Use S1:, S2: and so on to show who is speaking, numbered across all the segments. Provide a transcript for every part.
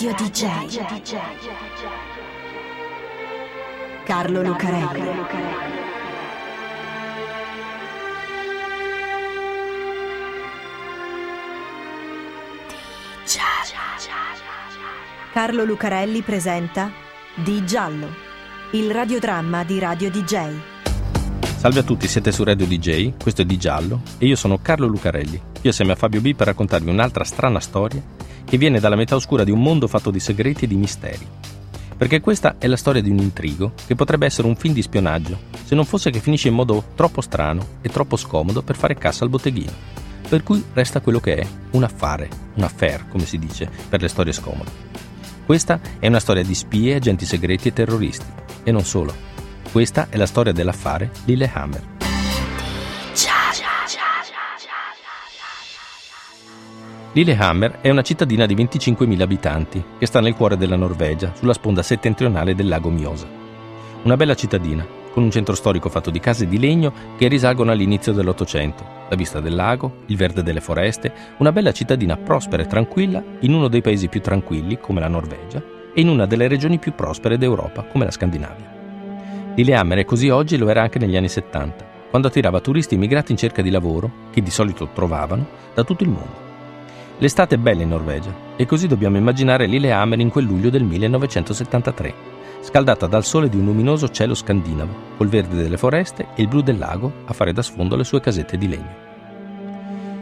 S1: Radio DJ. Carlo Lucarelli. Carlo Lucarelli presenta Di Giallo, il radiodramma di Radio DJ.
S2: Salve a tutti, siete su Radio DJ, questo è Di Giallo e io sono Carlo Lucarelli, qui assieme a Fabio B per raccontarvi un'altra strana storia che viene dalla metà oscura di un mondo fatto di segreti e di misteri. Perché questa è la storia di un intrigo che potrebbe essere un film di spionaggio, se non fosse che finisce in modo troppo strano e troppo scomodo per fare cassa al botteghino. Per cui resta quello che è, un affare, un affair, come si dice, per le storie scomode. Questa è una storia di spie, agenti segreti e terroristi. E non solo. Questa è la storia dell'affare Lillehammer. Lillehammer è una cittadina di 25.000 abitanti che sta nel cuore della Norvegia, sulla sponda settentrionale del lago Mjosa. Una bella cittadina, con un centro storico fatto di case di legno che risalgono all'inizio dell'Ottocento, la vista del lago, il verde delle foreste, una bella cittadina prospera e tranquilla in uno dei paesi più tranquilli, come la Norvegia, e in una delle regioni più prospere d'Europa, come la Scandinavia. Lillehammer è così oggi lo era anche negli anni 70, quando attirava turisti immigrati in cerca di lavoro, che di solito trovavano, da tutto il mondo. L'estate è bella in Norvegia e così dobbiamo immaginare Lillehammer in quel luglio del 1973, scaldata dal sole di un luminoso cielo scandinavo, col verde delle foreste e il blu del lago a fare da sfondo le sue casette di legno.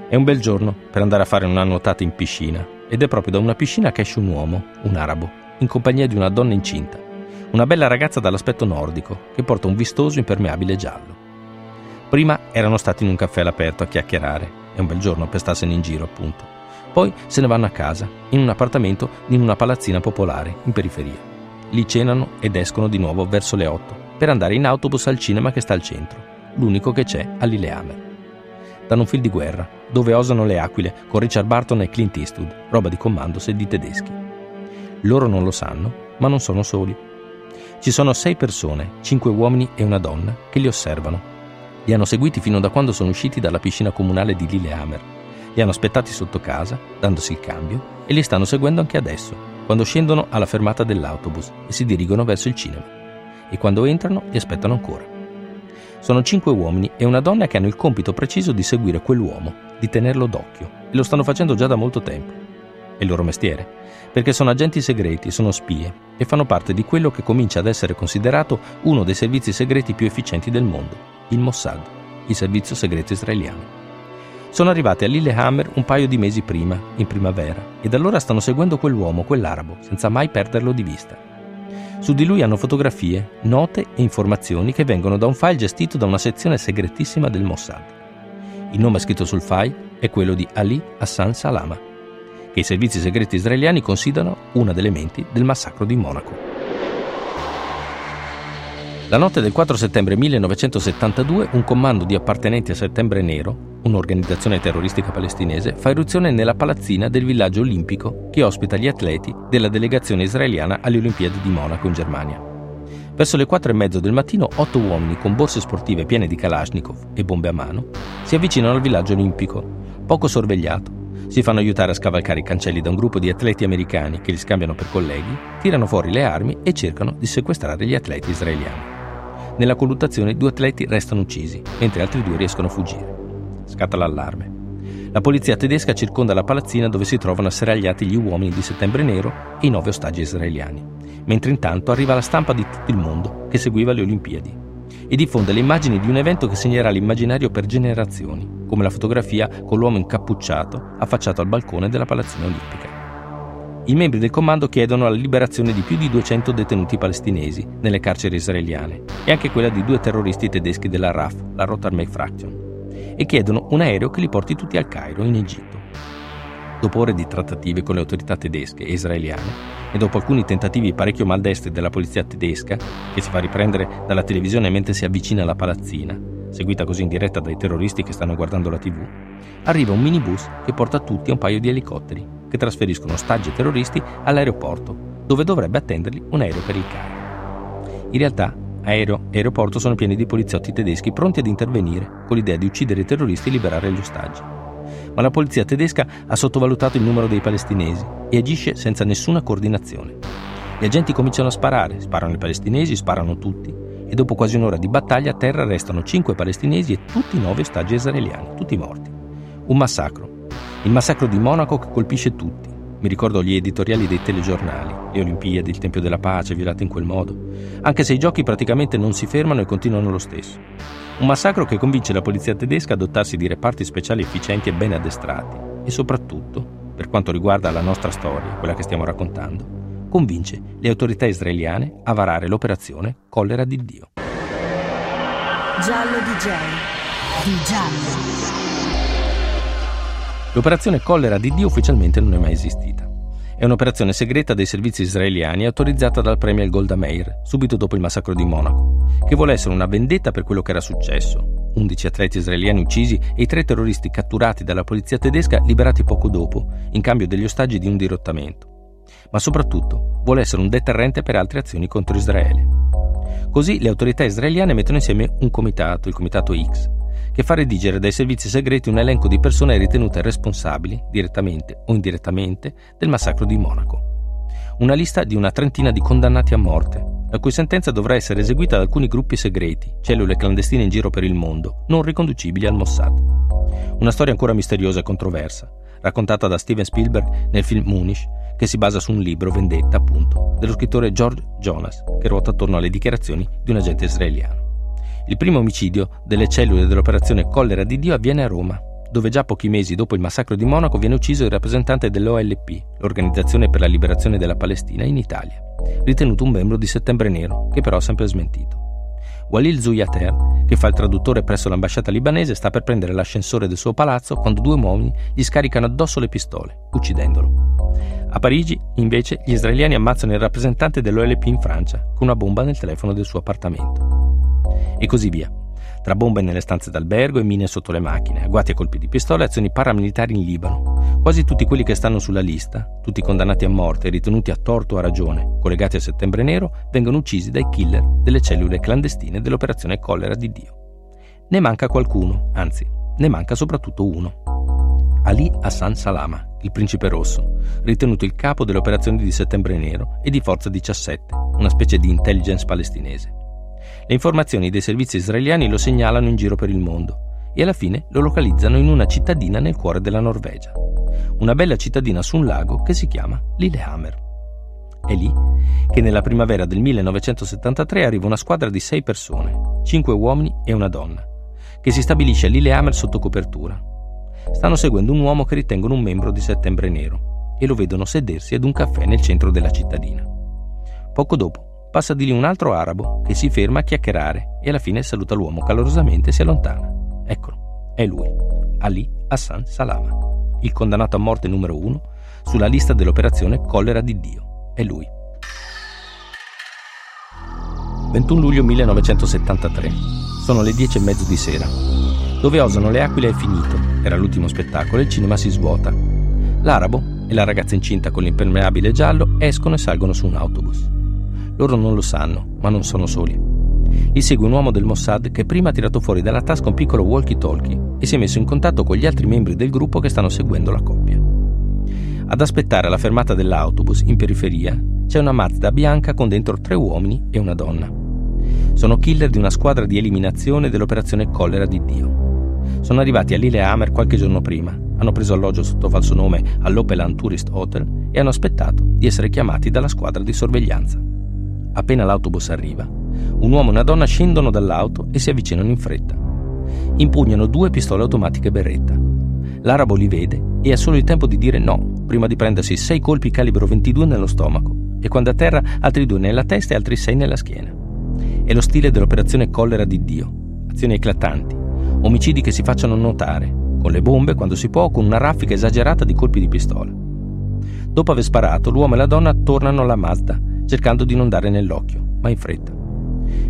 S2: È un bel giorno per andare a fare una nuotata in piscina ed è proprio da una piscina che esce un uomo, un arabo, in compagnia di una donna incinta, una bella ragazza dall'aspetto nordico che porta un vistoso impermeabile giallo. Prima erano stati in un caffè all'aperto a chiacchierare, è un bel giorno per starsene in giro appunto poi se ne vanno a casa, in un appartamento in una palazzina popolare, in periferia. Lì cenano ed escono di nuovo verso le 8 per andare in autobus al cinema che sta al centro, l'unico che c'è a Lillehammer. Danno un film di guerra, dove osano le aquile con Richard Barton e Clint Eastwood, roba di comando se di tedeschi. Loro non lo sanno, ma non sono soli. Ci sono sei persone, cinque uomini e una donna, che li osservano. Li hanno seguiti fino da quando sono usciti dalla piscina comunale di Lillehammer li hanno aspettati sotto casa, dandosi il cambio, e li stanno seguendo anche adesso, quando scendono alla fermata dell'autobus e si dirigono verso il cinema. E quando entrano li aspettano ancora. Sono cinque uomini e una donna che hanno il compito preciso di seguire quell'uomo, di tenerlo d'occhio, e lo stanno facendo già da molto tempo. È il loro mestiere, perché sono agenti segreti, sono spie e fanno parte di quello che comincia ad essere considerato uno dei servizi segreti più efficienti del mondo, il Mossad, il servizio segreto israeliano. Sono arrivati a Lillehammer un paio di mesi prima, in primavera, e da allora stanno seguendo quell'uomo, quell'arabo, senza mai perderlo di vista. Su di lui hanno fotografie, note e informazioni che vengono da un file gestito da una sezione segretissima del Mossad. Il nome scritto sul file è quello di Ali Hassan Salama, che i servizi segreti israeliani considerano una delle menti del massacro di Monaco. La notte del 4 settembre 1972 un comando di appartenenti a Settembre Nero, un'organizzazione terroristica palestinese, fa irruzione nella palazzina del villaggio olimpico che ospita gli atleti della delegazione israeliana alle Olimpiadi di Monaco in Germania. Verso le 4 e mezzo del mattino, otto uomini con borse sportive piene di Kalashnikov e bombe a mano si avvicinano al villaggio olimpico, poco sorvegliato. Si fanno aiutare a scavalcare i cancelli da un gruppo di atleti americani che li scambiano per colleghi, tirano fuori le armi e cercano di sequestrare gli atleti israeliani. Nella colluttazione due atleti restano uccisi, mentre altri due riescono a fuggire. Scatta l'allarme. La polizia tedesca circonda la palazzina dove si trovano asserragliati gli uomini di Settembre Nero e i nove ostaggi israeliani, mentre intanto arriva la stampa di tutto il mondo che seguiva le Olimpiadi e diffonde le immagini di un evento che segnerà l'immaginario per generazioni, come la fotografia con l'uomo incappucciato affacciato al balcone della palazzina olimpica. I membri del comando chiedono la liberazione di più di 200 detenuti palestinesi nelle carceri israeliane e anche quella di due terroristi tedeschi della RAF, la Rotarmech Fraction, e chiedono un aereo che li porti tutti al Cairo, in Egitto. Dopo ore di trattative con le autorità tedesche e israeliane, e dopo alcuni tentativi parecchio maldestri della polizia tedesca, che si fa riprendere dalla televisione mentre si avvicina alla palazzina, seguita così in diretta dai terroristi che stanno guardando la tv, arriva un minibus che porta tutti a un paio di elicotteri che trasferiscono ostaggi e terroristi all'aeroporto, dove dovrebbe attenderli un aereo per il Cairo. In realtà, aereo e aeroporto sono pieni di poliziotti tedeschi pronti ad intervenire con l'idea di uccidere i terroristi e liberare gli ostaggi. ma la polizia tedesca ha sottovalutato il numero dei palestinesi e agisce senza nessuna coordinazione. Gli agenti cominciano a sparare, sparano i palestinesi, sparano tutti e dopo quasi un'ora di battaglia a terra restano cinque palestinesi e tutti i nove ostaggi israeliani, tutti morti. Un massacro. Il massacro di Monaco che colpisce tutti. Mi ricordo gli editoriali dei telegiornali, le Olimpiadi, il Tempio della Pace violate in quel modo, anche se i giochi praticamente non si fermano e continuano lo stesso. Un massacro che convince la polizia tedesca a dotarsi di reparti speciali efficienti e ben addestrati e soprattutto, per quanto riguarda la nostra storia, quella che stiamo raccontando, convince le autorità israeliane a varare l'operazione Collera di Dio.
S1: Giallo DJ. Di giallo.
S2: L'operazione Collera di Dio ufficialmente non è mai esistita. È un'operazione segreta dei servizi israeliani autorizzata dal premier Golda Meir subito dopo il massacro di Monaco, che vuole essere una vendetta per quello che era successo. 11 atleti israeliani uccisi e i tre terroristi catturati dalla polizia tedesca liberati poco dopo, in cambio degli ostaggi di un dirottamento. Ma soprattutto vuole essere un deterrente per altre azioni contro Israele. Così le autorità israeliane mettono insieme un comitato, il comitato X, che fa redigere dai servizi segreti un elenco di persone ritenute responsabili, direttamente o indirettamente, del massacro di Monaco. Una lista di una trentina di condannati a morte, la cui sentenza dovrà essere eseguita da alcuni gruppi segreti, cellule clandestine in giro per il mondo, non riconducibili al Mossad. Una storia ancora misteriosa e controversa, raccontata da Steven Spielberg nel film Munish, che si basa su un libro, Vendetta appunto, dello scrittore George Jonas, che ruota attorno alle dichiarazioni di un agente israeliano. Il primo omicidio delle cellule dell'operazione Collera di Dio avviene a Roma, dove già pochi mesi dopo il massacro di Monaco viene ucciso il rappresentante dell'OLP, l'Organizzazione per la Liberazione della Palestina, in Italia, ritenuto un membro di Settembre Nero, che però ha sempre smentito. Walil Zuyater, che fa il traduttore presso l'ambasciata libanese, sta per prendere l'ascensore del suo palazzo quando due uomini gli scaricano addosso le pistole, uccidendolo. A Parigi, invece, gli israeliani ammazzano il rappresentante dell'OLP in Francia con una bomba nel telefono del suo appartamento e così via. Tra bombe nelle stanze d'albergo e mine sotto le macchine, agguati a colpi di pistola e azioni paramilitari in Libano. Quasi tutti quelli che stanno sulla lista, tutti condannati a morte e ritenuti a torto o a ragione, collegati a Settembre Nero, vengono uccisi dai killer delle cellule clandestine dell'operazione Collera di Dio. Ne manca qualcuno, anzi, ne manca soprattutto uno. Ali Hassan Salama, il principe rosso, ritenuto il capo delle operazioni di Settembre Nero e di Forza 17, una specie di intelligence palestinese. Le informazioni dei servizi israeliani lo segnalano in giro per il mondo e alla fine lo localizzano in una cittadina nel cuore della Norvegia. Una bella cittadina su un lago che si chiama Lillehammer. È lì che nella primavera del 1973 arriva una squadra di sei persone, cinque uomini e una donna, che si stabilisce a Lillehammer sotto copertura. Stanno seguendo un uomo che ritengono un membro di Settembre Nero e lo vedono sedersi ad un caffè nel centro della cittadina. Poco dopo passa di lì un altro arabo che si ferma a chiacchierare e alla fine saluta l'uomo calorosamente e si allontana. Eccolo, è lui, Ali Hassan Salama, il condannato a morte numero uno sulla lista dell'operazione Collera di Dio. È lui. 21 luglio 1973. Sono le 10 e mezzo di sera. Dove osano le aquile è finito, era l'ultimo spettacolo e il cinema si svuota. L'arabo e la ragazza incinta con l'impermeabile giallo escono e salgono su un autobus. Loro non lo sanno, ma non sono soli. Li segue un uomo del Mossad che prima ha tirato fuori dalla tasca un piccolo walkie-talkie e si è messo in contatto con gli altri membri del gruppo che stanno seguendo la coppia. Ad aspettare alla fermata dell'autobus, in periferia, c'è una Mazda bianca con dentro tre uomini e una donna. Sono killer di una squadra di eliminazione dell'operazione Collera di Dio. Sono arrivati a Lillehammer qualche giorno prima, hanno preso alloggio sotto falso nome all'Opeland Tourist Hotel e hanno aspettato di essere chiamati dalla squadra di sorveglianza. Appena l'autobus arriva, un uomo e una donna scendono dall'auto e si avvicinano in fretta. Impugnano due pistole automatiche berretta. L'arabo li vede e ha solo il tempo di dire no, prima di prendersi sei colpi calibro 22 nello stomaco e quando a terra altri due nella testa e altri sei nella schiena. È lo stile dell'operazione Collera di Dio. Azioni eclatanti, omicidi che si facciano notare, con le bombe quando si può, con una raffica esagerata di colpi di pistola. Dopo aver sparato, l'uomo e la donna tornano alla Mazda cercando di non dare nell'occhio, ma in fretta.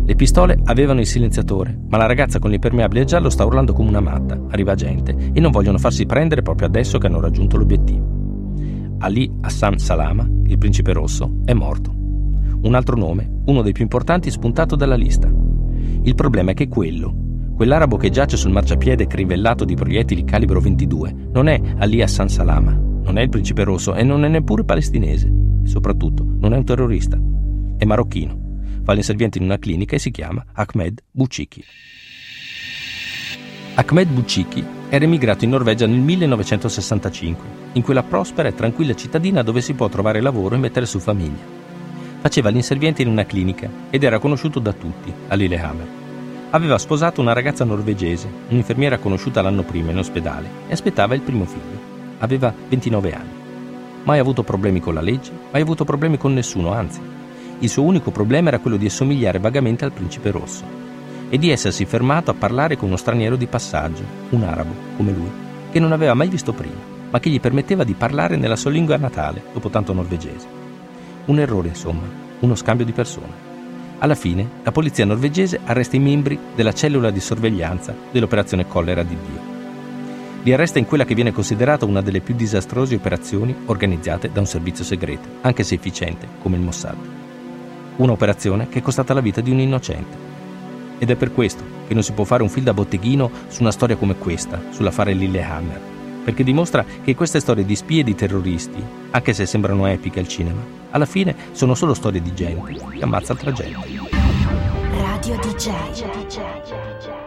S2: Le pistole avevano il silenziatore, ma la ragazza con l'impermeabile giallo sta urlando come una matta, arriva gente e non vogliono farsi prendere proprio adesso che hanno raggiunto l'obiettivo. Ali Hassan Salama, il principe rosso, è morto. Un altro nome, uno dei più importanti, spuntato dalla lista. Il problema è che quello, Quell'arabo che giace sul marciapiede crivellato di proiettili calibro 22 non è Ali Hassan Salama, non è il principe rosso e non è neppure palestinese. Soprattutto non è un terrorista. È marocchino. Fa l'inserviente in una clinica e si chiama Ahmed Bouchiki. Ahmed Bouchiki era emigrato in Norvegia nel 1965, in quella prospera e tranquilla cittadina dove si può trovare lavoro e mettere su famiglia. Faceva l'inserviente in una clinica ed era conosciuto da tutti a Lillehammer. Aveva sposato una ragazza norvegese, un'infermiera conosciuta l'anno prima in ospedale, e aspettava il primo figlio. Aveva 29 anni. Mai avuto problemi con la legge, mai avuto problemi con nessuno, anzi. Il suo unico problema era quello di assomigliare vagamente al principe rosso e di essersi fermato a parlare con uno straniero di passaggio, un arabo, come lui, che non aveva mai visto prima, ma che gli permetteva di parlare nella sua lingua natale, dopo tanto norvegese. Un errore, insomma, uno scambio di persone. Alla fine, la polizia norvegese arresta i membri della cellula di sorveglianza dell'operazione Collera di Dio. Li arresta in quella che viene considerata una delle più disastrose operazioni organizzate da un servizio segreto, anche se efficiente, come il Mossad. Una operazione che è costata la vita di un innocente. Ed è per questo che non si può fare un film da botteghino su una storia come questa, sull'affare Lillehammer, perché dimostra che queste storie di spie e di terroristi, anche se sembrano epiche al cinema, alla fine sono solo storie di gente che ammazza altra gente.
S1: Radio DJ.